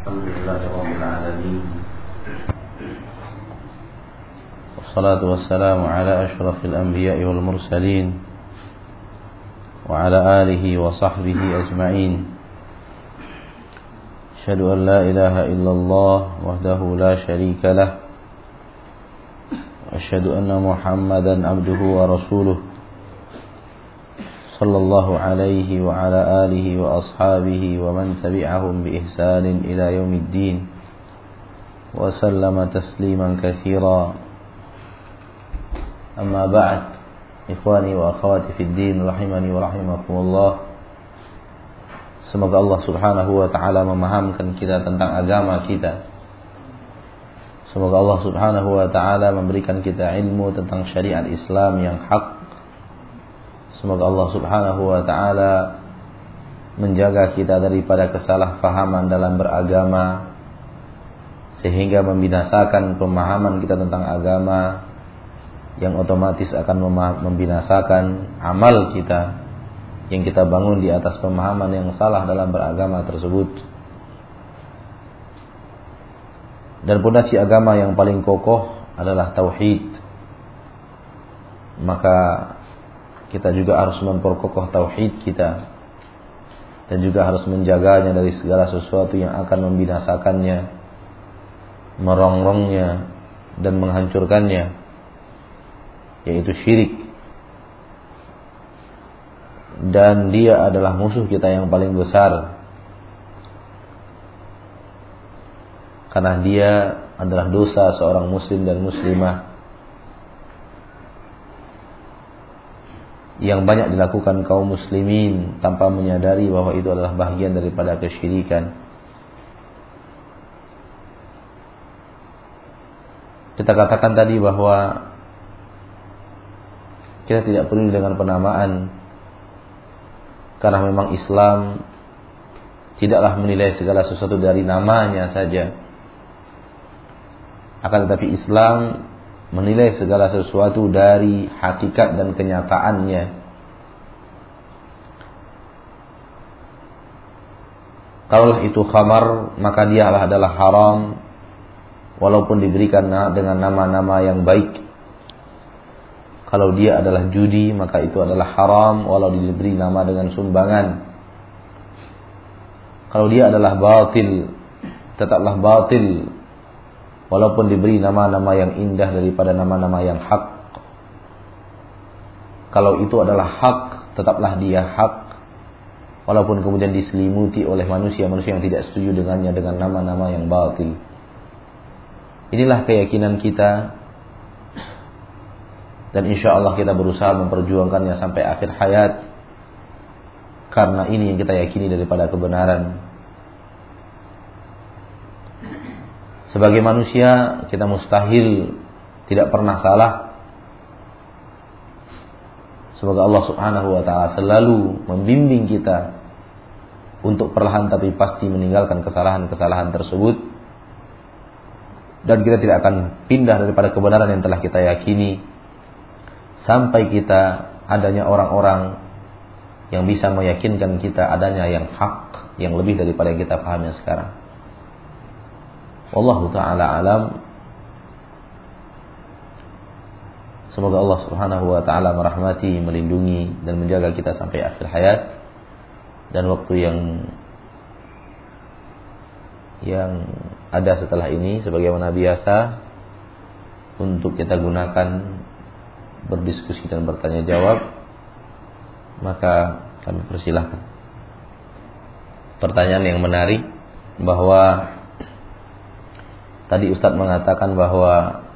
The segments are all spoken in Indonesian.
الحمد لله رب العالمين. والصلاة والسلام على أشرف الأنبياء والمرسلين وعلى آله وصحبه أجمعين. أشهد أن لا إله إلا الله وحده لا شريك له. وأشهد أن محمدا عبده ورسوله. صلى الله عليه وعلى آله وأصحابه ومن تبعهم بإحسان إلى يوم الدين وسلم تسليما كثيرا أما بعد إخواني وأخواتي في الدين رحمني ورحمكم الله Semoga Allah subhanahu wa ta'ala memahamkan kita tentang agama kita Semoga Allah subhanahu wa ta'ala memberikan kita ilmu tentang syariat Islam yang hak Semoga Allah subhanahu wa ta'ala menjaga kita daripada kesalahpahaman dalam beragama sehingga membinasakan pemahaman kita tentang agama yang otomatis akan membinasakan amal kita yang kita bangun di atas pemahaman yang salah dalam beragama tersebut. Dan pondasi agama yang paling kokoh adalah tauhid. Maka kita juga harus memperkokoh tauhid kita. Dan juga harus menjaganya dari segala sesuatu yang akan membinasakannya, merongrongnya dan menghancurkannya yaitu syirik. Dan dia adalah musuh kita yang paling besar. Karena dia adalah dosa seorang muslim dan muslimah yang banyak dilakukan kaum muslimin tanpa menyadari bahwa itu adalah bagian daripada kesyirikan. Kita katakan tadi bahwa kita tidak perlu dengan penamaan karena memang Islam tidaklah menilai segala sesuatu dari namanya saja. Akan tetapi Islam menilai segala sesuatu dari hakikat dan kenyataannya. Kalau itu khamar, maka dia adalah haram walaupun diberikan dengan nama-nama yang baik. Kalau dia adalah judi maka itu adalah haram walau diberi nama dengan sumbangan. Kalau dia adalah batil tetaplah batil walaupun diberi nama-nama yang indah daripada nama-nama yang hak. Kalau itu adalah hak tetaplah dia hak walaupun kemudian diselimuti oleh manusia-manusia yang tidak setuju dengannya dengan nama-nama yang batil. Inilah keyakinan kita dan insya Allah kita berusaha memperjuangkannya sampai akhir hayat karena ini yang kita yakini daripada kebenaran sebagai manusia kita mustahil tidak pernah salah. Semoga Allah subhanahu wa ta'ala selalu membimbing kita untuk perlahan tapi pasti meninggalkan kesalahan-kesalahan tersebut. Dan kita tidak akan pindah daripada kebenaran yang telah kita yakini. Sampai kita adanya orang-orang yang bisa meyakinkan kita adanya yang hak yang lebih daripada yang kita pahami sekarang. Wallahu taala alam. Semoga Allah Subhanahu wa taala merahmati, melindungi dan menjaga kita sampai akhir hayat dan waktu yang yang ada setelah ini sebagaimana biasa untuk kita gunakan berdiskusi dan bertanya jawab maka kami persilahkan pertanyaan yang menarik bahwa tadi Ustadz mengatakan bahwa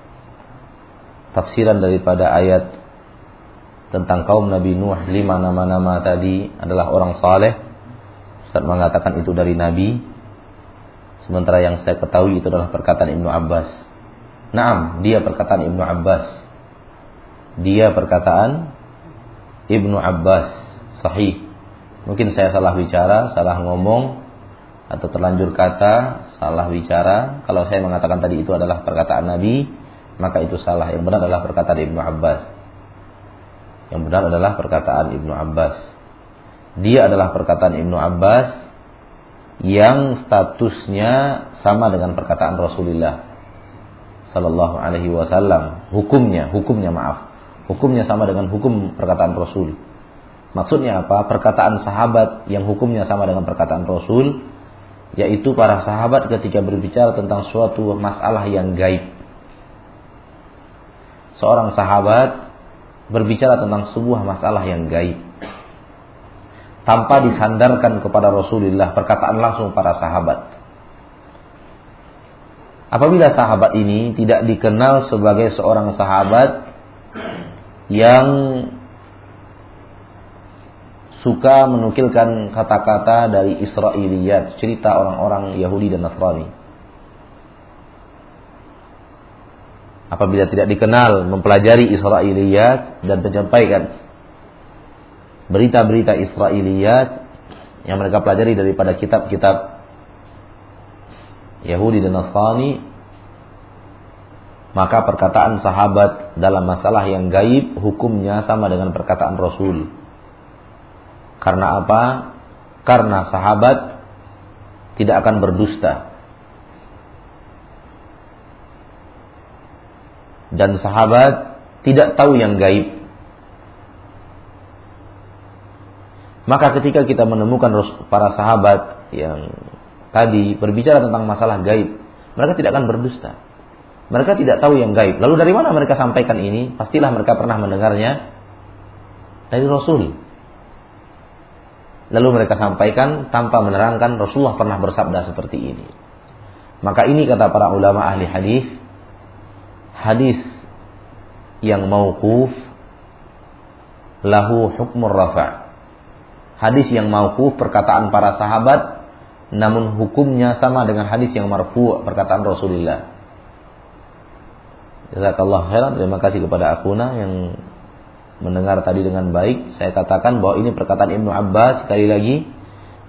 tafsiran daripada ayat tentang kaum Nabi Nuh lima nama-nama tadi adalah orang saleh. Ustadz mengatakan itu dari Nabi. Sementara yang saya ketahui itu adalah perkataan Ibnu Abbas. Naam, dia perkataan Ibnu Abbas. Dia perkataan Ibnu Abbas. Sahih. Mungkin saya salah bicara, salah ngomong atau terlanjur kata, salah bicara. Kalau saya mengatakan tadi itu adalah perkataan Nabi, maka itu salah. Yang benar adalah perkataan Ibnu Abbas. Yang benar adalah perkataan Ibnu Abbas. Dia adalah perkataan Ibnu Abbas yang statusnya sama dengan perkataan Rasulullah Sallallahu Alaihi Wasallam. Hukumnya, hukumnya maaf, hukumnya sama dengan hukum perkataan Rasul. Maksudnya apa? Perkataan sahabat yang hukumnya sama dengan perkataan Rasul, yaitu para sahabat ketika berbicara tentang suatu masalah yang gaib. Seorang sahabat berbicara tentang sebuah masalah yang gaib tanpa disandarkan kepada Rasulullah perkataan langsung para sahabat. Apabila sahabat ini tidak dikenal sebagai seorang sahabat yang suka menukilkan kata-kata dari Israiliyat, cerita orang-orang Yahudi dan Nasrani. Apabila tidak dikenal mempelajari Israiliyat dan menyampaikan berita-berita Israiliyat yang mereka pelajari daripada kitab-kitab Yahudi dan Nasrani maka perkataan sahabat dalam masalah yang gaib hukumnya sama dengan perkataan Rasul. Karena apa? Karena sahabat tidak akan berdusta. Dan sahabat tidak tahu yang gaib. Maka ketika kita menemukan para sahabat yang tadi berbicara tentang masalah gaib, mereka tidak akan berdusta. Mereka tidak tahu yang gaib. Lalu dari mana mereka sampaikan ini? Pastilah mereka pernah mendengarnya dari Rasul. Lalu mereka sampaikan tanpa menerangkan Rasulullah pernah bersabda seperti ini. Maka ini kata para ulama ahli hadis, hadis yang mauquf lahu hukmur rafa' hadis yang mauquf perkataan para sahabat namun hukumnya sama dengan hadis yang marfu perkataan Rasulullah. Jazakallah khairan. Terima kasih kepada Akuna yang mendengar tadi dengan baik. Saya katakan bahwa ini perkataan Ibnu Abbas sekali lagi.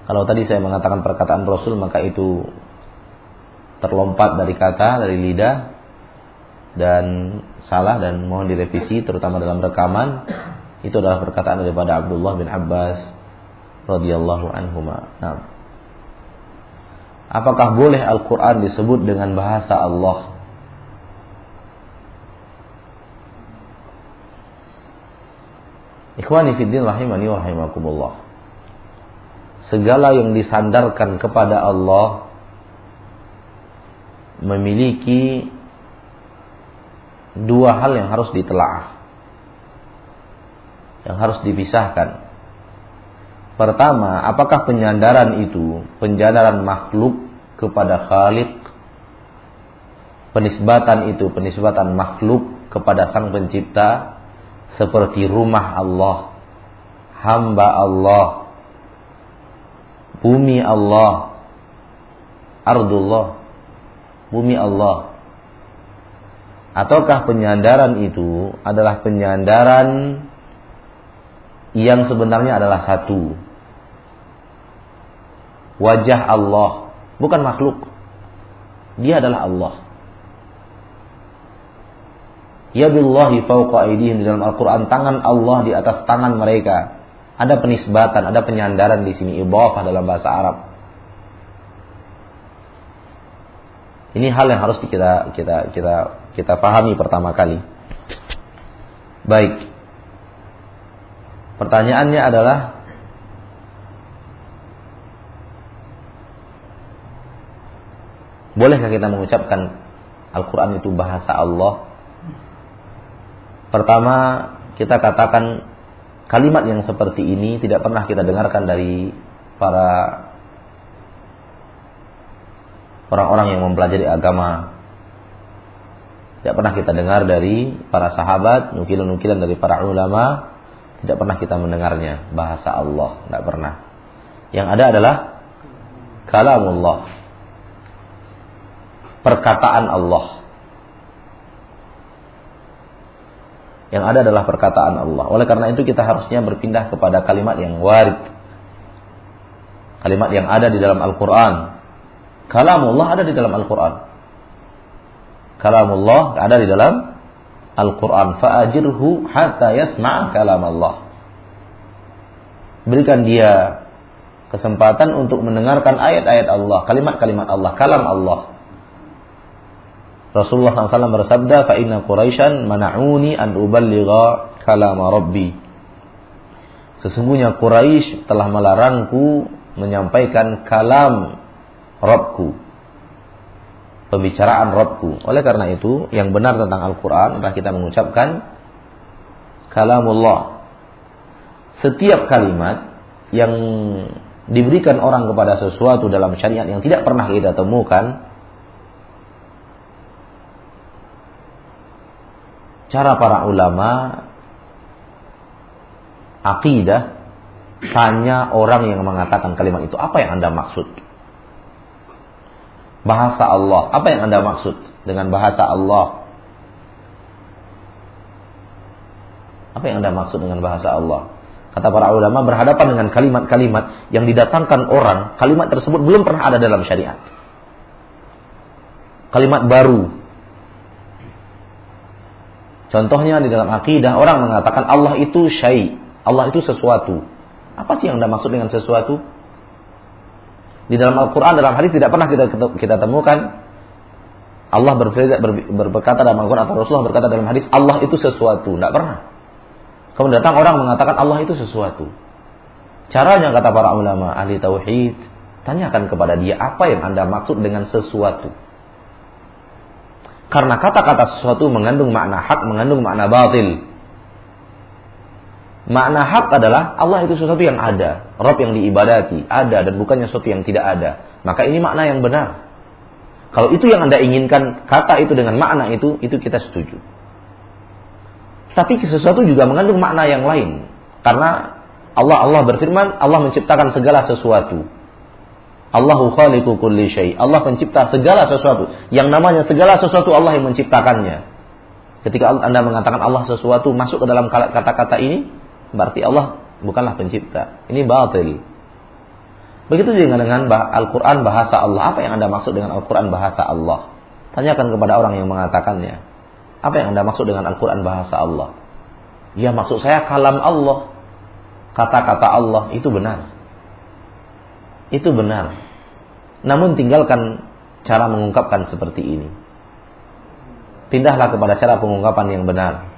Kalau tadi saya mengatakan perkataan Rasul maka itu terlompat dari kata, dari lidah dan salah dan mohon direvisi terutama dalam rekaman. Itu adalah perkataan daripada Abdullah bin Abbas radhiyallahu anhuma. Nah. Apakah boleh Al-Qur'an disebut dengan bahasa Allah? Ikhwani fiddin rahimani wa rahimakumullah. Segala yang disandarkan kepada Allah memiliki dua hal yang harus ditelaah. Yang harus dipisahkan. Pertama, apakah penyandaran itu penyandaran makhluk kepada Khalik? Penisbatan itu penisbatan makhluk kepada Sang Pencipta seperti rumah Allah, hamba Allah, bumi Allah, ardullah, bumi Allah. Ataukah penyandaran itu adalah penyandaran yang sebenarnya adalah satu, wajah Allah, bukan makhluk. Dia adalah Allah. Ya billahi fauqa aidihim di dalam Al-Qur'an tangan Allah di atas tangan mereka. Ada penisbatan, ada penyandaran di sini idhafah dalam bahasa Arab. Ini hal yang harus kita kita kita kita pahami pertama kali. Baik. Pertanyaannya adalah Bolehkah kita mengucapkan Al-Quran itu bahasa Allah? Pertama, kita katakan kalimat yang seperti ini tidak pernah kita dengarkan dari para orang-orang yang mempelajari agama. Tidak pernah kita dengar dari para sahabat, nukilan-nukilan dari para ulama, tidak pernah kita mendengarnya bahasa Allah, tidak pernah. Yang ada adalah kalamullah perkataan Allah. Yang ada adalah perkataan Allah. Oleh karena itu kita harusnya berpindah kepada kalimat yang warid. Kalimat yang ada di dalam Al-Quran. Kalamullah ada di dalam Al-Quran. Kalamullah ada di dalam Al-Quran. Fa'ajirhu hatta yasma' kalam Allah. Berikan dia kesempatan untuk mendengarkan ayat-ayat Allah, kalimat-kalimat Allah, kalam Allah. Rasulullah SAW bersabda, "Fa inna Quraisyan mana'uni an uballigha kalam Rabbi." Sesungguhnya Quraisy telah melarangku menyampaikan kalam Rabbku. Pembicaraan Rabbku. Oleh karena itu, yang benar tentang Al-Quran adalah kita mengucapkan kalamullah. Setiap kalimat yang diberikan orang kepada sesuatu dalam syariat yang tidak pernah kita temukan cara para ulama akidah tanya orang yang mengatakan kalimat itu apa yang Anda maksud bahasa Allah apa yang Anda maksud dengan bahasa Allah apa yang Anda maksud dengan bahasa Allah Kata para ulama berhadapan dengan kalimat-kalimat yang didatangkan orang, kalimat tersebut belum pernah ada dalam syariat. Kalimat baru. Contohnya di dalam akidah orang mengatakan Allah itu syai, Allah itu sesuatu. Apa sih yang Anda maksud dengan sesuatu? Di dalam Al-Quran, dalam hadis tidak pernah kita kita temukan Allah berkata dalam Al-Quran atau Rasulullah berkata dalam hadis Allah itu sesuatu. Tidak pernah. Kemudian datang orang mengatakan Allah itu sesuatu. Caranya kata para ulama ahli tauhid, tanyakan kepada dia apa yang Anda maksud dengan sesuatu. Karena kata-kata sesuatu mengandung makna hak, mengandung makna batil. Makna hak adalah Allah itu sesuatu yang ada, Rob yang diibadati, ada dan bukannya sesuatu yang tidak ada. Maka ini makna yang benar. Kalau itu yang Anda inginkan, kata itu dengan makna itu, itu kita setuju. Tapi sesuatu juga mengandung makna yang lain. Karena Allah Allah berfirman, Allah menciptakan segala sesuatu. Allahu khaliqu kulli syai. Allah pencipta segala sesuatu. Yang namanya segala sesuatu Allah yang menciptakannya. Ketika Anda mengatakan Allah sesuatu masuk ke dalam kata-kata ini, berarti Allah bukanlah pencipta. Ini batil. Begitu juga dengan Al-Quran bahasa Allah. Apa yang Anda maksud dengan Al-Quran bahasa Allah? Tanyakan kepada orang yang mengatakannya. Apa yang Anda maksud dengan Al-Quran bahasa Allah? Ya maksud saya kalam Allah. Kata-kata Allah itu benar. Itu benar. Namun tinggalkan cara mengungkapkan seperti ini. Pindahlah kepada cara pengungkapan yang benar.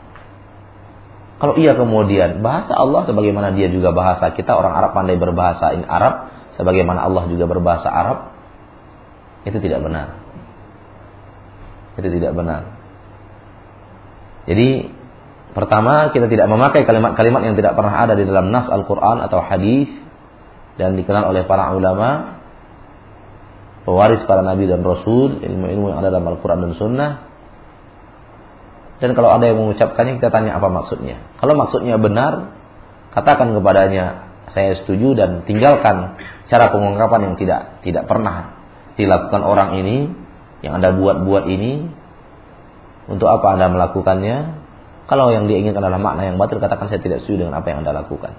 Kalau iya kemudian bahasa Allah sebagaimana dia juga bahasa kita orang Arab pandai berbahasa in Arab sebagaimana Allah juga berbahasa Arab itu tidak benar. Itu tidak benar. Jadi pertama kita tidak memakai kalimat-kalimat yang tidak pernah ada di dalam nas Al-Qur'an atau hadis dan dikenal oleh para ulama pewaris para nabi dan rasul, ilmu-ilmu yang ada dalam Al-Qur'an dan sunnah. Dan kalau ada yang mengucapkannya kita tanya apa maksudnya. Kalau maksudnya benar, katakan kepadanya saya setuju dan tinggalkan cara pengungkapan yang tidak tidak pernah dilakukan orang ini yang Anda buat-buat ini untuk apa Anda melakukannya? Kalau yang diinginkan adalah makna yang batil, katakan saya tidak setuju dengan apa yang Anda lakukan.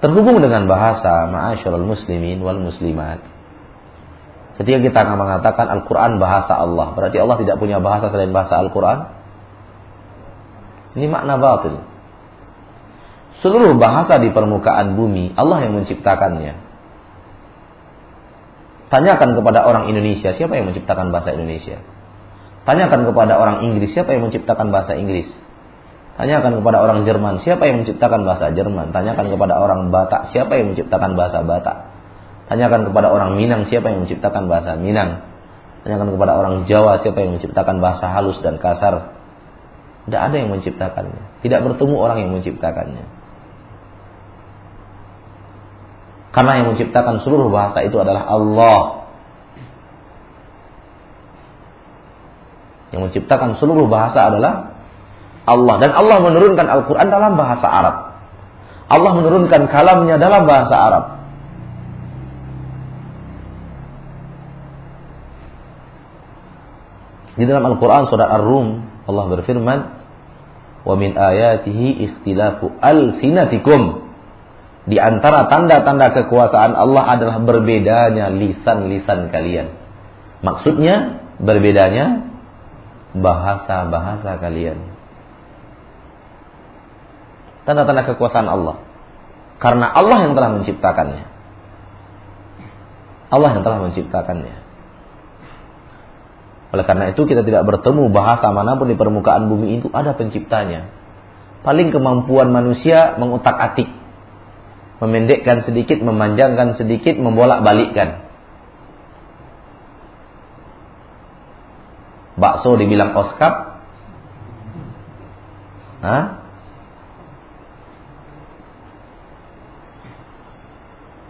Terhubung dengan bahasa ma'asyarul muslimin wal muslimat. Ketika kita akan mengatakan Al-Quran bahasa Allah, berarti Allah tidak punya bahasa selain bahasa Al-Quran? Ini makna batil. Seluruh bahasa di permukaan bumi, Allah yang menciptakannya. Tanyakan kepada orang Indonesia, siapa yang menciptakan bahasa Indonesia? Tanyakan kepada orang Inggris siapa yang menciptakan bahasa Inggris. Tanyakan kepada orang Jerman siapa yang menciptakan bahasa Jerman. Tanyakan kepada orang Batak siapa yang menciptakan bahasa Batak. Tanyakan kepada orang Minang siapa yang menciptakan bahasa Minang. Tanyakan kepada orang Jawa siapa yang menciptakan bahasa halus dan kasar. Tidak ada yang menciptakannya. Tidak bertemu orang yang menciptakannya. Karena yang menciptakan seluruh bahasa itu adalah Allah. Yang menciptakan seluruh bahasa adalah Allah. Dan Allah menurunkan Al-Quran dalam bahasa Arab. Allah menurunkan kalamnya dalam bahasa Arab. Di dalam Al-Quran surat Ar-Rum Allah berfirman Wa min ayatihi ikhtilafu al-sinatikum Di antara tanda-tanda kekuasaan Allah adalah berbedanya lisan-lisan kalian Maksudnya berbedanya bahasa-bahasa kalian. Tanda-tanda kekuasaan Allah. Karena Allah yang telah menciptakannya. Allah yang telah menciptakannya. Oleh karena itu kita tidak bertemu bahasa mana pun di permukaan bumi itu ada penciptanya. Paling kemampuan manusia mengutak-atik. Memendekkan sedikit, memanjangkan sedikit, membolak-balikkan. Bakso dibilang oskap. Hah?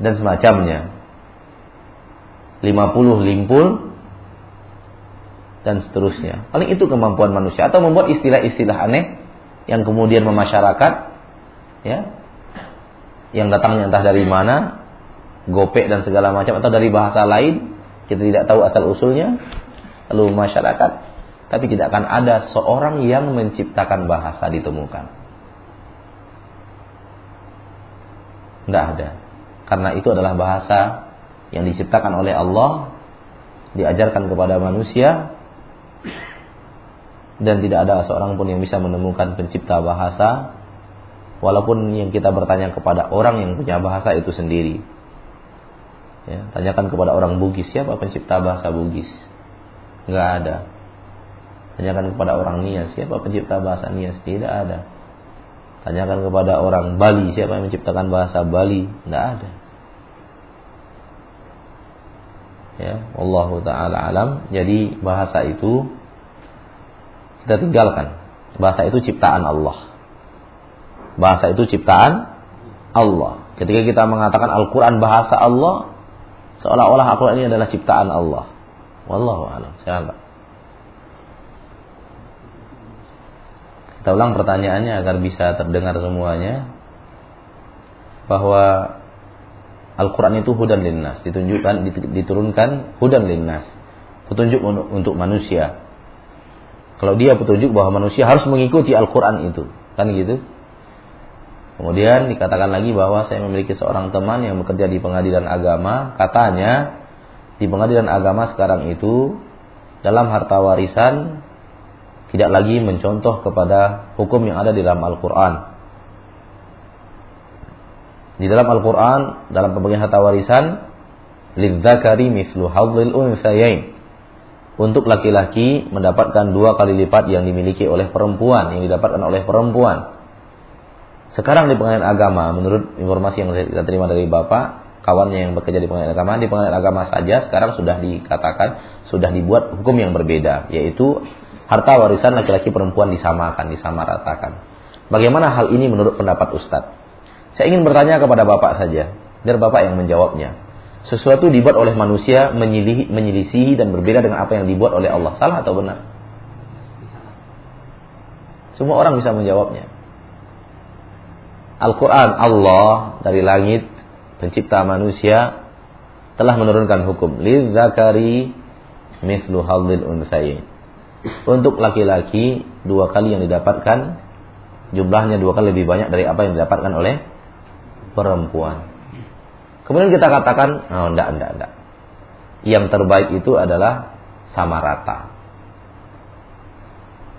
Dan semacamnya. 50 limpul dan seterusnya. Paling itu kemampuan manusia. Atau membuat istilah-istilah aneh yang kemudian memasyarakat ya yang datangnya entah dari mana gopek dan segala macam atau dari bahasa lain kita tidak tahu asal usulnya lalu masyarakat tapi tidak akan ada seorang yang menciptakan bahasa ditemukan. Tidak ada. Karena itu adalah bahasa yang diciptakan oleh Allah diajarkan kepada manusia dan tidak ada seorang pun yang bisa menemukan pencipta bahasa walaupun yang kita bertanya kepada orang yang punya bahasa itu sendiri. Ya, tanyakan kepada orang Bugis siapa pencipta bahasa Bugis? Nggak ada. Tanyakan kepada orang Nias siapa pencipta bahasa Nias? Tidak ada. Tanyakan kepada orang Bali siapa yang menciptakan bahasa Bali? Nggak ada. Ya Allah taala alam. Jadi bahasa itu kita tinggalkan. Bahasa itu ciptaan Allah. Bahasa itu ciptaan Allah. Ketika kita mengatakan Al-Qur'an bahasa Allah seolah-olah Al-Qur'an ini adalah ciptaan Allah. Wallahu alam. Siapa kita ulang pertanyaannya agar bisa terdengar semuanya. Bahwa Al-Quran itu hudan linnas, ditunjukkan, diturunkan hudan linnas, petunjuk untuk manusia. Kalau dia petunjuk bahwa manusia harus mengikuti Al-Quran itu, kan gitu. Kemudian dikatakan lagi bahwa saya memiliki seorang teman yang bekerja di pengadilan agama, katanya di pengadilan agama sekarang itu dalam harta warisan tidak lagi mencontoh kepada hukum yang ada di dalam Al-Quran di dalam Al-Quran, dalam pembagian harta warisan, lidzakari mislu hadzil unsayain. Untuk laki-laki mendapatkan dua kali lipat yang dimiliki oleh perempuan, yang didapatkan oleh perempuan. Sekarang di pengadilan agama, menurut informasi yang saya terima dari Bapak, kawannya yang bekerja di pengadilan agama, di pengadilan agama saja sekarang sudah dikatakan, sudah dibuat hukum yang berbeda, yaitu harta warisan laki-laki perempuan disamakan, disamaratakan. Bagaimana hal ini menurut pendapat Ustadz? Saya ingin bertanya kepada Bapak saja, biar Bapak yang menjawabnya. Sesuatu dibuat oleh manusia menyelisihi dan berbeda dengan apa yang dibuat oleh Allah. Salah atau benar? Semua orang bisa menjawabnya. Al-Quran Allah dari langit pencipta manusia telah menurunkan hukum lidzakari mithlu hadzil unsayin. Untuk laki-laki dua kali yang didapatkan jumlahnya dua kali lebih banyak dari apa yang didapatkan oleh perempuan. Kemudian kita katakan, oh enggak, enggak, enggak. Yang terbaik itu adalah sama rata.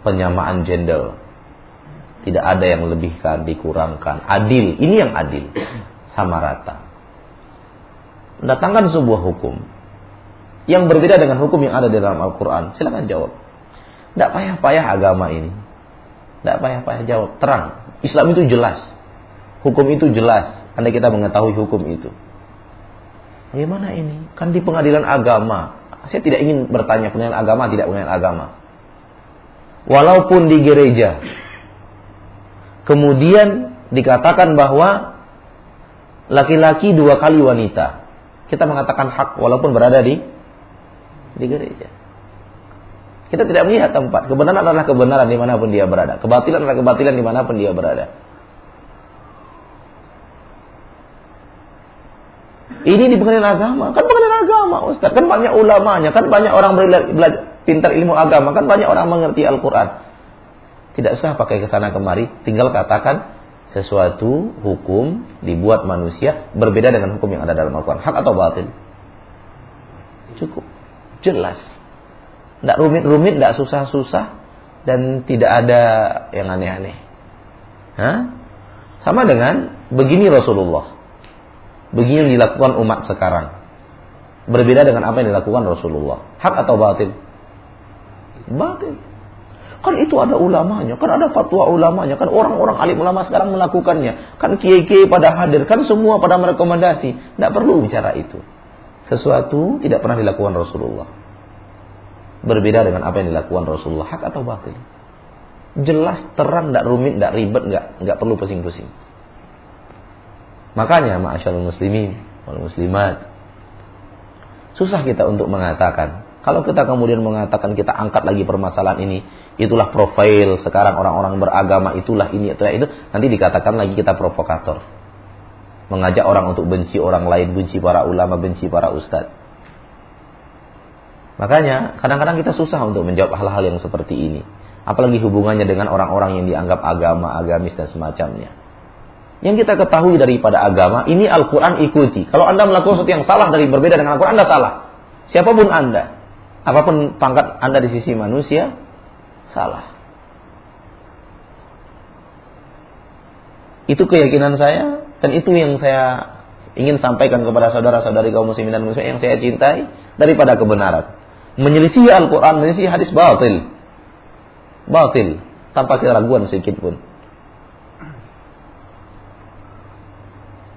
Penyamaan gender. Tidak ada yang lebihkan, dikurangkan. Adil, ini yang adil. Sama rata. Datangkan sebuah hukum yang berbeda dengan hukum yang ada di dalam Al-Quran. Silakan jawab. Tidak payah-payah agama ini. Tidak payah-payah jawab. Terang. Islam itu jelas. Hukum itu jelas. Anda kita mengetahui hukum itu. Bagaimana ini? Kan di pengadilan agama. Saya tidak ingin bertanya pengadilan agama, tidak pengadilan agama. Walaupun di gereja. Kemudian dikatakan bahwa laki-laki dua kali wanita. Kita mengatakan hak walaupun berada di di gereja. Kita tidak melihat tempat. Kebenaran adalah kebenaran di mana pun dia berada. Kebatilan adalah kebatilan di mana pun dia berada. Ini di pengadilan agama. Kan pengadilan agama, Ustaz. Kan banyak ulamanya. Kan banyak orang belajar, pintar ilmu agama. Kan banyak orang mengerti Al-Quran. Tidak usah pakai ke sana kemari. Tinggal katakan sesuatu hukum dibuat manusia berbeda dengan hukum yang ada dalam Al-Quran. Hak atau batil? Cukup. Jelas. Tidak rumit-rumit, tidak susah-susah. Dan tidak ada yang aneh-aneh. Sama dengan begini Rasulullah. Begini yang dilakukan umat sekarang. berbeda dengan apa yang dilakukan Rasulullah. Hak atau batil? Batil. Kan itu ada ulamanya, kan ada fatwa ulamanya, kan orang-orang alim ulama sekarang melakukannya. Kan kiai-kiai pada hadir, kan semua pada merekomendasi. Tidak perlu bicara itu. Sesuatu tidak pernah dilakukan Rasulullah. Berbeda dengan apa yang dilakukan Rasulullah. Hak atau batil? Jelas, terang, tidak rumit, tidak ribet, nggak nggak perlu pusing-pusing. Makanya, ma'asyarul muslimin, wal muslimat, susah kita untuk mengatakan kalau kita kemudian mengatakan kita angkat lagi permasalahan ini, itulah profil sekarang orang-orang beragama, itulah ini, itulah itu, nanti dikatakan lagi kita provokator. Mengajak orang untuk benci orang lain, benci para ulama, benci para ustadz. Makanya kadang-kadang kita susah untuk menjawab hal-hal yang seperti ini. Apalagi hubungannya dengan orang-orang yang dianggap agama, agamis dan semacamnya. Yang kita ketahui daripada agama, ini Al-Quran ikuti. Kalau Anda melakukan sesuatu yang salah dari berbeda dengan Al-Quran, Anda salah. Siapa pun Anda apa pun pangkat Anda di sisi manusia, salah. Itu keyakinan saya dan itu yang saya ingin sampaikan kepada saudara-saudari kaum muslimin dan muslimin yang saya cintai daripada kebenaran. Menyelisih Al-Quran, menyelisih hadis batil. Batil. Tanpa keraguan sedikit pun.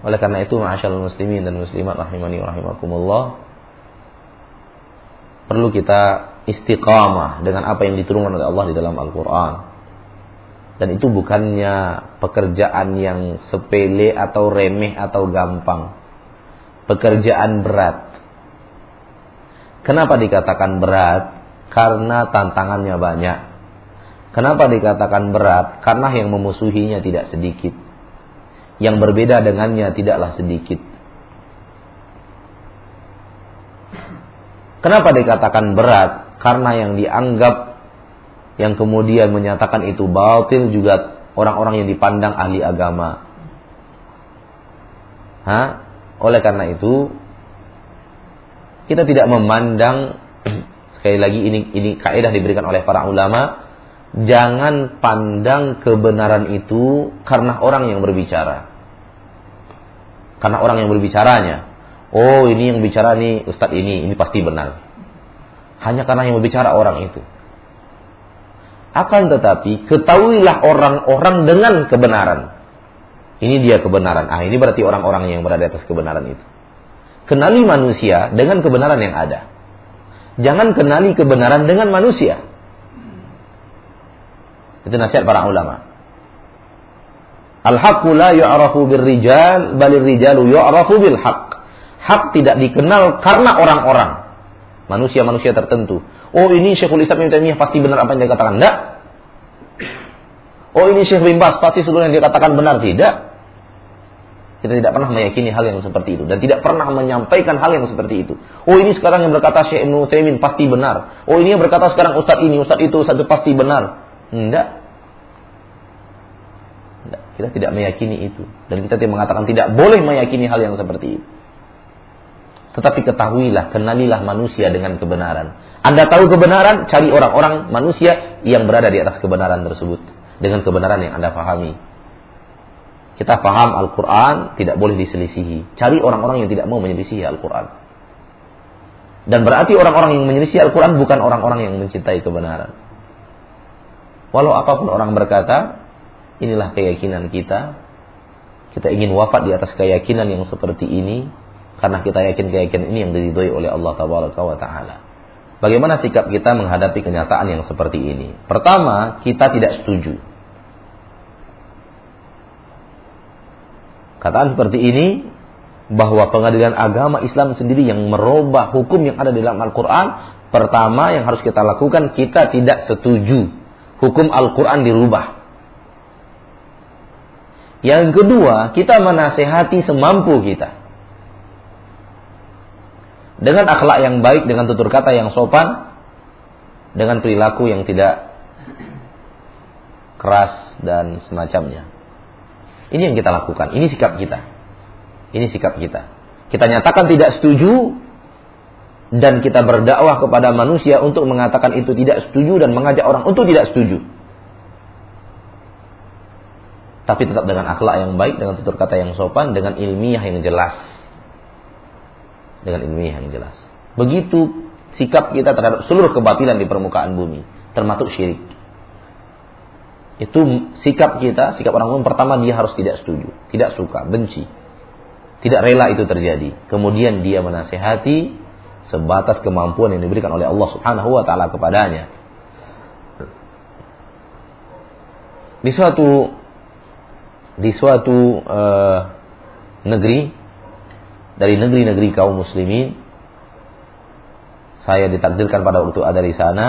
Oleh karena itu, ma'asyal muslimin dan muslimat rahimani wa rahimakumullah perlu kita istiqamah dengan apa yang diturunkan oleh Allah di dalam Al-Quran. Dan itu bukannya pekerjaan yang sepele atau remeh atau gampang. Pekerjaan berat. Kenapa dikatakan berat? Karena tantangannya banyak. Kenapa dikatakan berat? Karena yang memusuhinya tidak sedikit. Yang berbeda dengannya tidaklah sedikit. Kenapa dikatakan berat? Karena yang dianggap yang kemudian menyatakan itu batil juga orang-orang yang dipandang ahli agama. Hah? Oleh karena itu kita tidak memandang sekali lagi ini ini kaidah diberikan oleh para ulama jangan pandang kebenaran itu karena orang yang berbicara. Karena orang yang berbicaranya. Oh ini yang bicara nih Ustadz ini, ini pasti benar. Hanya karena yang berbicara orang itu. Akan tetapi ketahuilah orang-orang dengan kebenaran. Ini dia kebenaran. Ah ini berarti orang-orang yang berada atas kebenaran itu. Kenali manusia dengan kebenaran yang ada. Jangan kenali kebenaran dengan manusia. Itu nasihat para ulama. Al-haqqu la yu'rafu bir rijal, balir rijalu yu'rafu bil haqq. Hak tidak dikenal karena orang-orang. Manusia-manusia tertentu. Oh ini Syekhul Islam Ibn Taimiyah pasti benar apa yang dia katakan. Tidak. Oh ini Syekh bin Bas pasti seluruh yang dia katakan benar. Tidak. Kita tidak pernah meyakini hal yang seperti itu. Dan tidak pernah menyampaikan hal yang seperti itu. Oh ini sekarang yang berkata Syekh Ibn Taimin pasti benar. Oh ini yang berkata sekarang Ustadz ini, Ustadz itu, Ustadz itu pasti benar. Tidak. Kita tidak meyakini itu. Dan kita tidak mengatakan tidak boleh meyakini hal yang seperti itu. Tetapi ketahuilah, kenalilah manusia dengan kebenaran. Anda tahu kebenaran, cari orang-orang manusia yang berada di atas kebenaran tersebut. Dengan kebenaran yang Anda pahami. Kita paham Al-Quran, tidak boleh diselisihi. Cari orang-orang yang tidak mau menyelisihi Al-Quran. Dan berarti orang-orang yang menyelisihi Al-Quran bukan orang-orang yang mencintai kebenaran. Walau apa pun orang berkata, inilah keyakinan kita. Kita ingin wafat di atas keyakinan yang seperti ini karena kita yakin keyakinan ini yang diridhoi oleh Allah Taala. Bagaimana sikap kita menghadapi kenyataan yang seperti ini? Pertama, kita tidak setuju. Kataan seperti ini bahwa pengadilan agama Islam sendiri yang merubah hukum yang ada di dalam Al-Quran Pertama yang harus kita lakukan Kita tidak setuju Hukum Al-Quran dirubah Yang kedua Kita menasehati semampu kita dengan akhlak yang baik, dengan tutur kata yang sopan, dengan perilaku yang tidak keras dan semacamnya. Ini yang kita lakukan, ini sikap kita. Ini sikap kita. Kita nyatakan tidak setuju dan kita berdakwah kepada manusia untuk mengatakan itu tidak setuju dan mengajak orang untuk tidak setuju. Tapi tetap dengan akhlak yang baik, dengan tutur kata yang sopan, dengan ilmiah yang jelas. dengan ilmiah yang jelas. Begitu sikap kita terhadap seluruh kebatilan di permukaan bumi, termasuk syirik. Itu sikap kita, sikap orang umum pertama dia harus tidak setuju, tidak suka, benci. Tidak rela itu terjadi. Kemudian dia menasehati sebatas kemampuan yang diberikan oleh Allah Subhanahu wa taala kepadanya. Di suatu di suatu uh, negeri dari negeri-negeri kaum muslimin saya ditakdirkan pada waktu ada di sana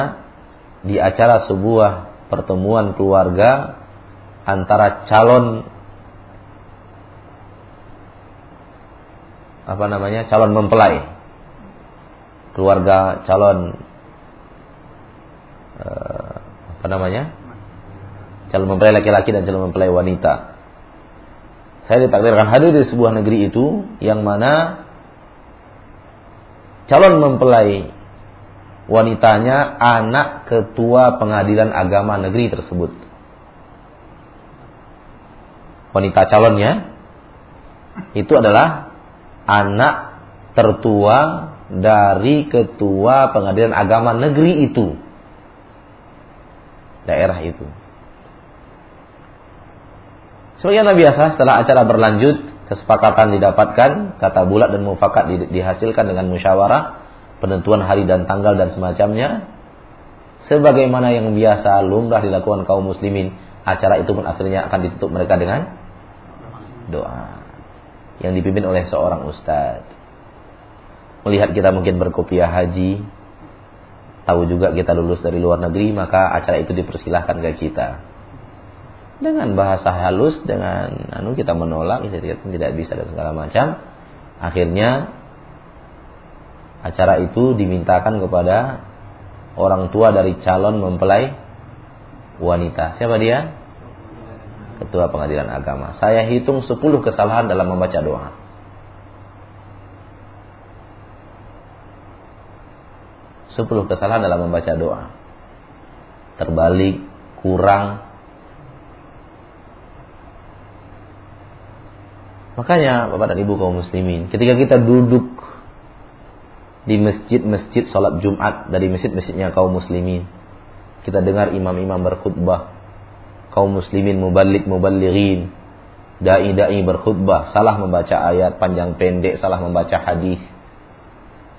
di acara sebuah pertemuan keluarga antara calon apa namanya calon mempelai keluarga calon uh, apa namanya calon mempelai laki-laki dan calon mempelai wanita saya ditakdirkan hadir di sebuah negeri itu yang mana calon mempelai wanitanya anak ketua pengadilan agama negeri tersebut. Wanita calonnya itu adalah anak tertua dari ketua pengadilan agama negeri itu. Daerah itu. Sebagaimana biasa setelah acara berlanjut, kesepakatan didapatkan, kata bulat dan mufakat dihasilkan dengan musyawarah, penentuan hari dan tanggal dan semacamnya. Sebagaimana yang biasa lumrah dilakukan kaum muslimin, acara itu pun akhirnya akan ditutup mereka dengan doa yang dipimpin oleh seorang ustadz. Melihat kita mungkin berkopiah haji, tahu juga kita lulus dari luar negeri, maka acara itu dipersilahkan ke kita dengan bahasa halus dengan anu kita menolak kita tidak bisa dan segala macam. Akhirnya acara itu dimintakan kepada orang tua dari calon mempelai wanita. Siapa dia? Ketua pengadilan agama. Saya hitung 10 kesalahan dalam membaca doa. Sepuluh kesalahan dalam membaca doa. Terbalik kurang Makanya Bapak dan Ibu kaum muslimin, ketika kita duduk di masjid-masjid sholat Jumat dari masjid-masjidnya kaum muslimin, kita dengar imam-imam berkhutbah, kaum muslimin mubalik mubalighin, dai-dai berkhutbah, salah membaca ayat panjang pendek, salah membaca hadis,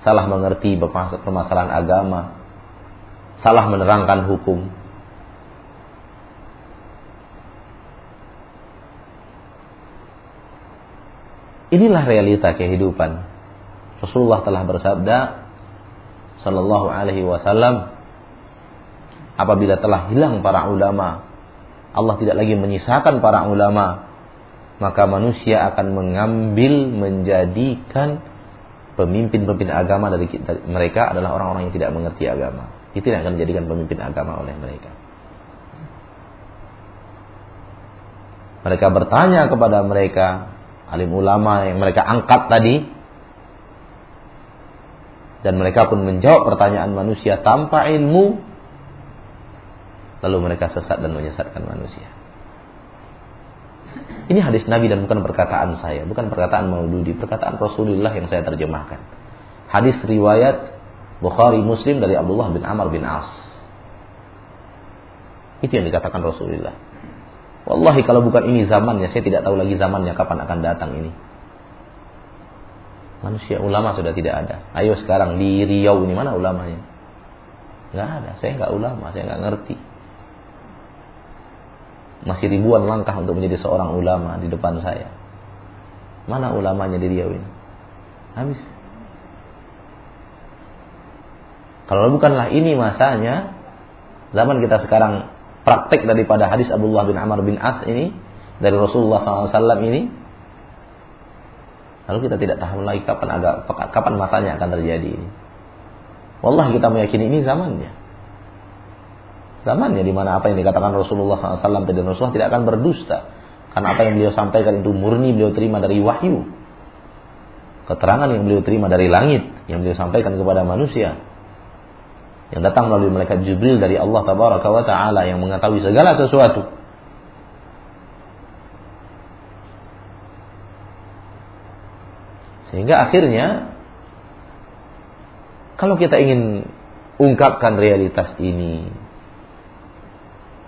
salah mengerti permasalahan agama, salah menerangkan hukum, Inilah realita kehidupan. Rasulullah telah bersabda sallallahu alaihi wasallam apabila telah hilang para ulama, Allah tidak lagi menyisakan para ulama, maka manusia akan mengambil menjadikan pemimpin-pemimpin agama dari mereka adalah orang-orang yang tidak mengerti agama. Itu yang akan menjadikan pemimpin agama oleh mereka. Mereka bertanya kepada mereka, alim ulama yang mereka angkat tadi. Dan mereka pun menjawab pertanyaan manusia tanpa ilmu. Lalu mereka sesat dan menyesatkan manusia. Ini hadis Nabi dan bukan perkataan saya. Bukan perkataan Maududi. Perkataan Rasulullah yang saya terjemahkan. Hadis riwayat Bukhari Muslim dari Abdullah bin Amr bin As. Itu yang dikatakan Rasulullah Wallahi kalau bukan ini zamannya, saya tidak tahu lagi zamannya kapan akan datang ini. Manusia ulama sudah tidak ada. Ayo sekarang di Riau ini mana ulamanya? Nggak ada. Saya nggak ulama, saya nggak ngerti. Masih ribuan langkah untuk menjadi seorang ulama di depan saya. Mana ulamanya di Riau ini? Habis. Kalau bukanlah ini masanya, zaman kita sekarang praktek daripada hadis Abdullah bin Amr bin As ini dari Rasulullah SAW ini lalu kita tidak tahu lagi kapan agak kapan masanya akan terjadi ini. Wallah kita meyakini ini zamannya. Zamannya di mana apa yang dikatakan Rasulullah SAW dan Rasulullah tidak akan berdusta. Karena apa yang beliau sampaikan itu murni beliau terima dari wahyu. Keterangan yang beliau terima dari langit yang beliau sampaikan kepada manusia yang datang melalui malaikat Jibril dari Allah tabaraka wa taala yang mengetahui segala sesuatu. Sehingga akhirnya Kalau kita ingin ungkapkan realitas ini,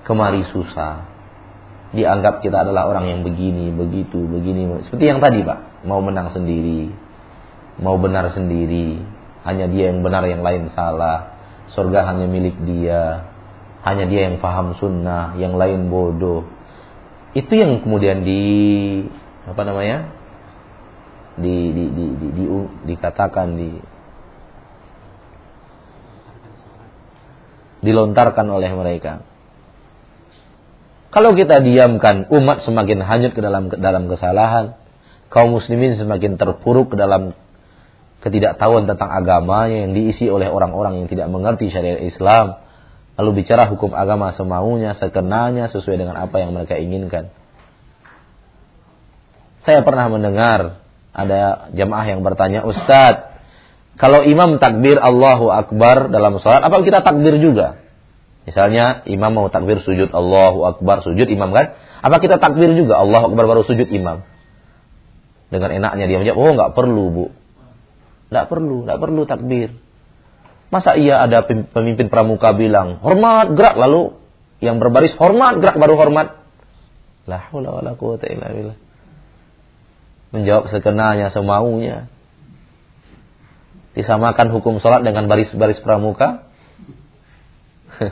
kemari susah. Dianggap kita adalah orang yang begini, begitu, begini. Seperti yang tadi Pak, mau menang sendiri, mau benar sendiri, hanya dia yang benar, yang lain salah. Surga hanya milik dia, hanya dia yang paham sunnah, yang lain bodoh. Itu yang kemudian di apa namanya? Di, di, di, di, di, di dikatakan di dilontarkan oleh mereka. Kalau kita diamkan, umat semakin hanyut ke dalam dalam kesalahan, kaum muslimin semakin terpuruk ke dalam ketidaktahuan tentang agamanya yang diisi oleh orang-orang yang tidak mengerti syariat Islam, lalu bicara hukum agama semaunya, sekenanya, sesuai dengan apa yang mereka inginkan. Saya pernah mendengar ada jamaah yang bertanya, Ustadz, kalau imam takbir Allahu Akbar dalam sholat, apa kita takbir juga? Misalnya imam mau takbir sujud Allahu Akbar sujud imam kan? Apa kita takbir juga Allahu Akbar baru sujud imam? Dengan enaknya dia menjawab, oh nggak perlu bu, nggak perlu, nggak perlu takbir. Masa iya ada pemimpin pramuka bilang hormat gerak lalu yang berbaris hormat gerak baru hormat? La haula quwata. Menjawab sekenanya semaunya. Disamakan hukum sholat dengan baris-baris pramuka?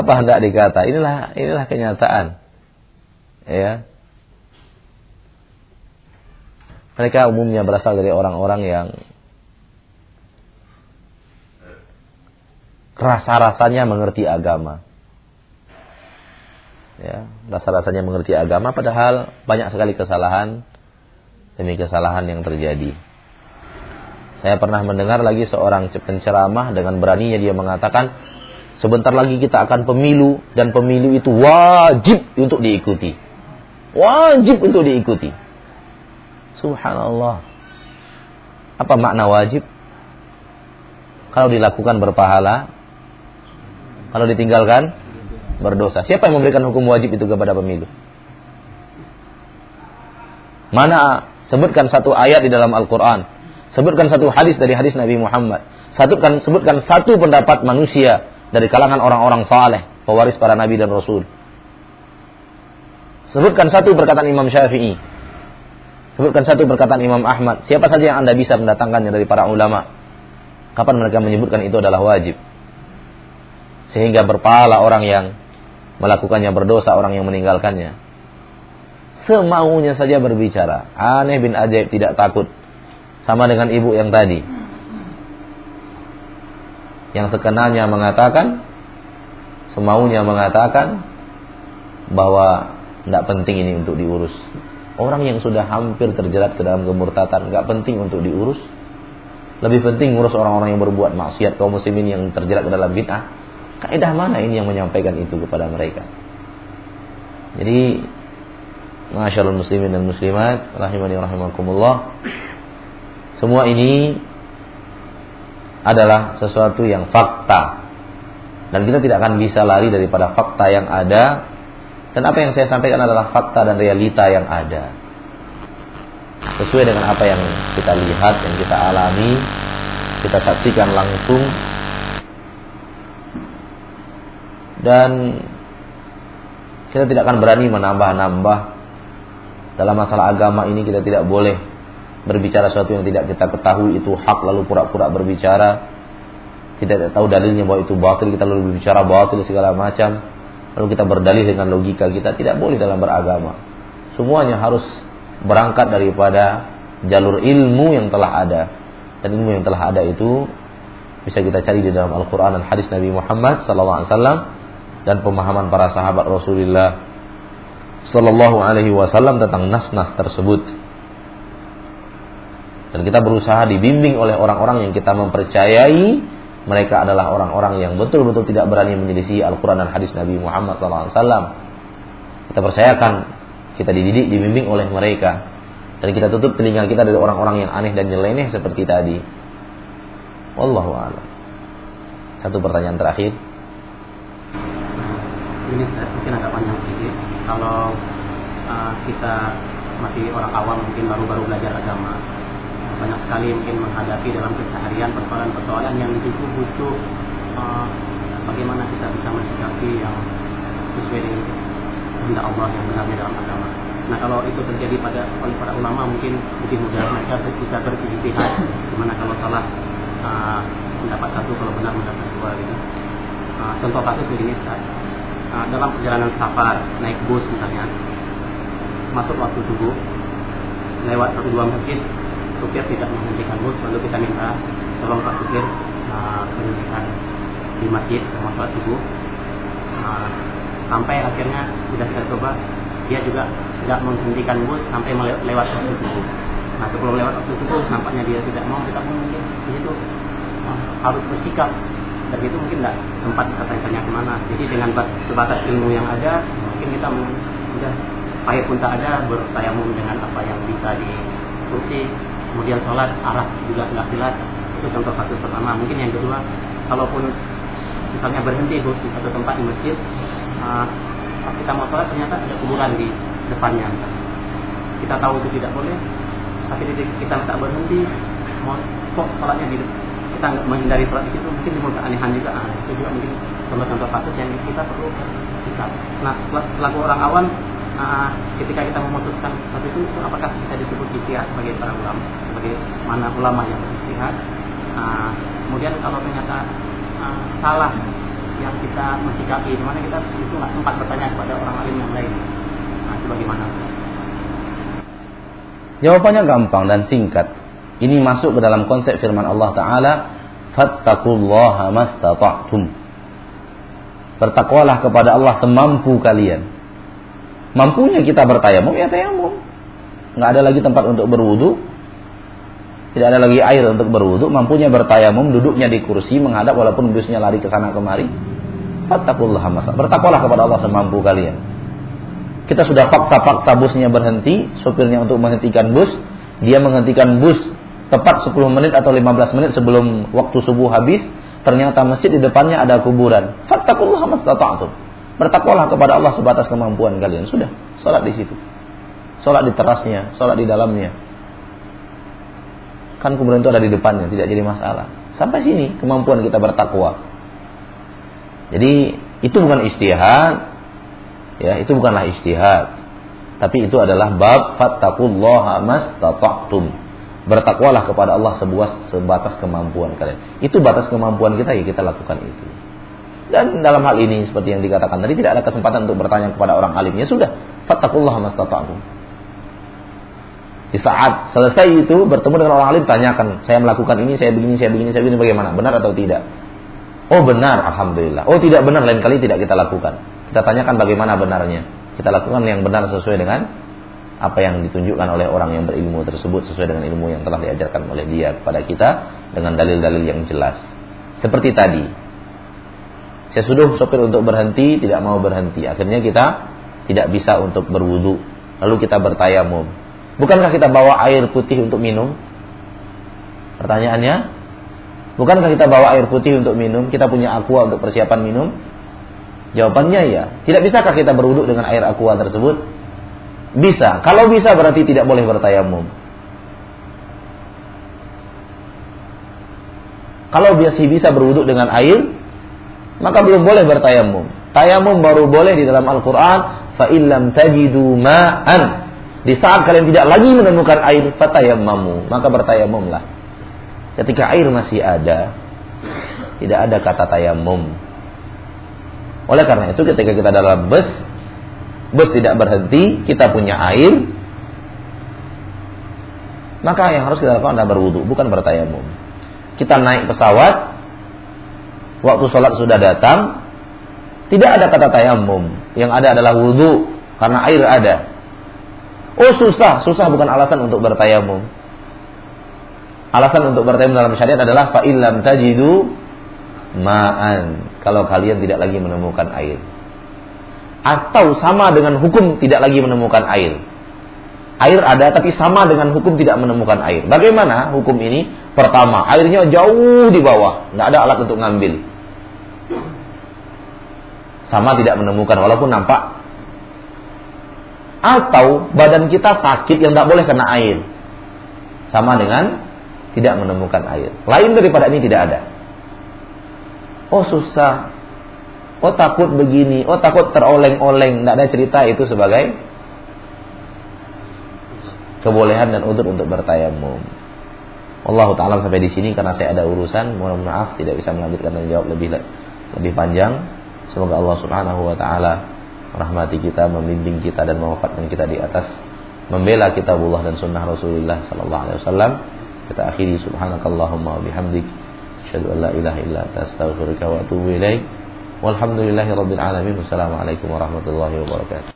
Apa hendak dikata? Inilah inilah kenyataan. Ya. Mereka umumnya berasal dari orang-orang yang rasa-rasanya mengerti agama. Ya, rasa-rasanya mengerti agama padahal banyak sekali kesalahan demi kesalahan yang terjadi. Saya pernah mendengar lagi seorang penceramah dengan beraninya dia mengatakan Sebentar lagi kita akan pemilu dan pemilu itu wajib untuk diikuti. Wajib untuk diikuti. Subhanallah. Apa makna wajib? Kalau dilakukan berpahala, kalau ditinggalkan berdosa. Siapa yang memberikan hukum wajib itu kepada pemilu? Mana sebutkan satu ayat di dalam Al-Quran. Sebutkan satu hadis dari hadis Nabi Muhammad. Sebutkan, sebutkan satu pendapat manusia dari kalangan orang-orang saleh, pewaris para nabi dan rasul. Sebutkan satu perkataan Imam Syafi'i. Sebutkan satu perkataan Imam Ahmad. Siapa saja yang Anda bisa mendatangkannya dari para ulama. Kapan mereka menyebutkan itu adalah wajib. Sehingga berpahala orang yang melakukannya berdosa, orang yang meninggalkannya. Semaunya saja berbicara. Aneh bin ajaib tidak takut. Sama dengan ibu yang tadi yang sekenanya mengatakan semaunya mengatakan bahwa tidak penting ini untuk diurus. Orang yang sudah hampir terjerat ke dalam kemurtatan nggak penting untuk diurus. Lebih penting ngurus orang-orang yang berbuat maksiat kaum muslimin yang terjerat ke dalam bid'ah. Kaidah mana ini yang menyampaikan itu kepada mereka? Jadi Masyaallah muslimin dan muslimat rahimani rahimakumullah. Semua ini adalah sesuatu yang fakta. Dan kita tidak akan bisa lari daripada fakta yang ada. Dan apa yang saya sampaikan adalah fakta dan realita yang ada. Sesuai dengan apa yang kita lihat, yang kita alami, kita saksikan langsung. Dan kita tidak akan berani menambah-nambah. Dalam masalah agama ini kita tidak boleh berbicara sesuatu yang tidak kita ketahui. Itu hak lalu pura-pura berbicara. Tidak tahu dalilnya bahwa itu batil. Kita lalu berbicara batil segala macam lalu kita berdalih dengan logika kita tidak boleh dalam beragama semuanya harus berangkat daripada jalur ilmu yang telah ada dan ilmu yang telah ada itu bisa kita cari di dalam Al-Quran dan hadis Nabi Muhammad SAW dan pemahaman para sahabat Rasulullah Sallallahu Alaihi Wasallam tentang nas-nas tersebut. Dan kita berusaha dibimbing oleh orang-orang yang kita mempercayai mereka adalah orang-orang yang betul-betul tidak berani menyelisih Al-Quran dan hadis Nabi Muhammad SAW. Kita percayakan, kita dididik, dibimbing oleh mereka. Dan kita tutup telinga kita dari orang-orang yang aneh dan nyeleneh seperti tadi. Wallahu a'lam. Satu pertanyaan terakhir. Ini mungkin agak panjang sedikit. Kalau uh, kita masih orang awam mungkin baru-baru belajar agama, banyak sekali mungkin menghadapi dalam keseharian persoalan-persoalan yang itu butuh uh, bagaimana kita bisa mensikapi yang sesuai dengan kehendak Allah yang benarnya dalam agama. Nah kalau itu terjadi pada oleh para ulama mungkin lebih mudah mereka bisa berijtihad. Gimana kalau salah uh, mendapat satu kalau benar mendapat dua gitu. Uh, contoh kasus begini Ustaz. Uh, dalam perjalanan safar naik bus misalnya masuk waktu subuh lewat satu dua masjid supir tidak menghentikan bus lalu kita minta tolong pak supir uh, di masjid sama sholat subuh. Uh, sampai akhirnya sudah kita coba dia juga tidak menghentikan bus sampai lewat waktu subuh. Nah sebelum lewat waktu subuh nampaknya dia tidak mau kita pun mungkin di uh, harus bersikap. Dan itu mungkin tidak sempat kita tanya ke mana. Jadi dengan sebatas ilmu yang ada mungkin kita sudah air pun tak ada bertayamum dengan apa yang bisa di kursi kemudian sholat arah juga jelas itu contoh kasus pertama. Mungkin yang kedua kalaupun misalnya berhenti di satu tempat di masjid pas kita mau sholat ternyata ada kuburan di depannya. Kita tahu itu tidak boleh tapi kita tak berhenti mau kok sholatnya di kita menghindari sholat di situ mungkin timbul keanehan juga. Nah, itu juga mungkin contoh-contoh kasus yang kita perlu sikap. Nah selaku orang awam uh, ketika kita memutuskan sesuatu itu apakah bisa disebut istihad sebagai para ulama sebagai mana ulama yang beristihad uh, kemudian kalau ternyata uh, salah yang kita mensikapi di mana kita itu nggak sempat bertanya kepada orang alim yang lain nah itu bagaimana Jawabannya gampang dan singkat. Ini masuk ke dalam konsep firman Allah Ta'ala, Fattakullaha mastata'tum. Bertakwalah kepada Allah semampu kalian. Mampunya kita bertayamum ya tayamum. Nggak ada lagi tempat untuk berwudu. Tidak ada lagi air untuk berwudu. Mampunya bertayamum, duduknya di kursi, menghadap walaupun busnya lari ke sana kemari. Fattakullah masa. Bertakwalah kepada Allah semampu kalian. Kita sudah paksa-paksa busnya berhenti, sopirnya untuk menghentikan bus. Dia menghentikan bus tepat 10 menit atau 15 menit sebelum waktu subuh habis. Ternyata masjid di depannya ada kuburan. Fattakullah mastata'tum. Bertakwalah kepada Allah sebatas kemampuan kalian. Sudah, sholat di situ. Sholat di terasnya, sholat di dalamnya. Kan kemudian itu ada di depannya, tidak jadi masalah. Sampai sini kemampuan kita bertakwa. Jadi itu bukan istihad, ya itu bukanlah istihad. Tapi itu adalah bab fattakullaha mastata'tum. Bertakwalah kepada Allah sebuah sebatas kemampuan kalian. Itu batas kemampuan kita ya kita lakukan itu. Dan dalam hal ini seperti yang dikatakan tadi tidak ada kesempatan untuk bertanya kepada orang alim. Ya sudah, fattakullah mastata'tum. Di saat selesai itu bertemu dengan orang alim tanyakan, saya melakukan ini, saya begini, saya begini, saya begini bagaimana? Benar atau tidak? Oh benar, alhamdulillah. Oh tidak benar, lain kali tidak kita lakukan. Kita tanyakan bagaimana benarnya. Kita lakukan yang benar sesuai dengan apa yang ditunjukkan oleh orang yang berilmu tersebut sesuai dengan ilmu yang telah diajarkan oleh dia kepada kita dengan dalil-dalil yang jelas. Seperti tadi, saya suruh sopir untuk berhenti, tidak mau berhenti. Akhirnya kita tidak bisa untuk berwudu. Lalu kita bertayamum. Bukankah kita bawa air putih untuk minum? Pertanyaannya, bukankah kita bawa air putih untuk minum? Kita punya aqua untuk persiapan minum? Jawabannya ya. Tidak bisakah kita berwudu dengan air aqua tersebut? Bisa. Kalau bisa berarti tidak boleh bertayamum. Kalau biasa bisa berwudu dengan air, maka belum boleh bertayamum. Tayamum baru boleh di dalam Al-Quran. Fa illam tajidu ma'an. Di saat kalian tidak lagi menemukan air, fatayammamu. Maka bertayamumlah. Ketika air masih ada, tidak ada kata tayamum. Oleh karena itu ketika kita dalam bus, bus tidak berhenti, kita punya air, maka yang harus kita lakukan adalah berwudu, bukan bertayamum. Kita naik pesawat, waktu sholat sudah datang, tidak ada kata tayamum. Yang ada adalah wudhu, karena air ada. Oh susah, susah bukan alasan untuk bertayamum. Alasan untuk bertayamum dalam syariat adalah fa'ilam tajidu ma'an. Kalau kalian tidak lagi menemukan air. Atau sama dengan hukum tidak lagi menemukan air. Air ada tapi sama dengan hukum tidak menemukan air. Bagaimana hukum ini? Pertama, airnya jauh di bawah, tidak ada alat untuk ngambil sama tidak menemukan walaupun nampak atau badan kita sakit yang tidak boleh kena air Sama dengan tidak menemukan air. Lain daripada ini tidak ada. Oh susah. Oh takut begini. Oh takut teroleng-oleng. Tidak ada cerita itu sebagai kebolehan dan udur untuk bertayamum. Allah taala sampai di sini karena saya ada urusan, mohon maaf tidak bisa melanjutkan dan jawab lebih lebih panjang. Semoga Allah Subhanahu wa taala rahmati kita, membimbing kita dan mewafatkan kita di atas membela kitabullah dan sunnah Rasulullah sallallahu alaihi wasallam. Kita akhiri subhanakallahumma wa bihamdik asyhadu an la ilaha illa anta astaghfiruka wa atubu ilaik. Walhamdulillahirabbil alamin. Wassalamualaikum warahmatullahi wabarakatuh.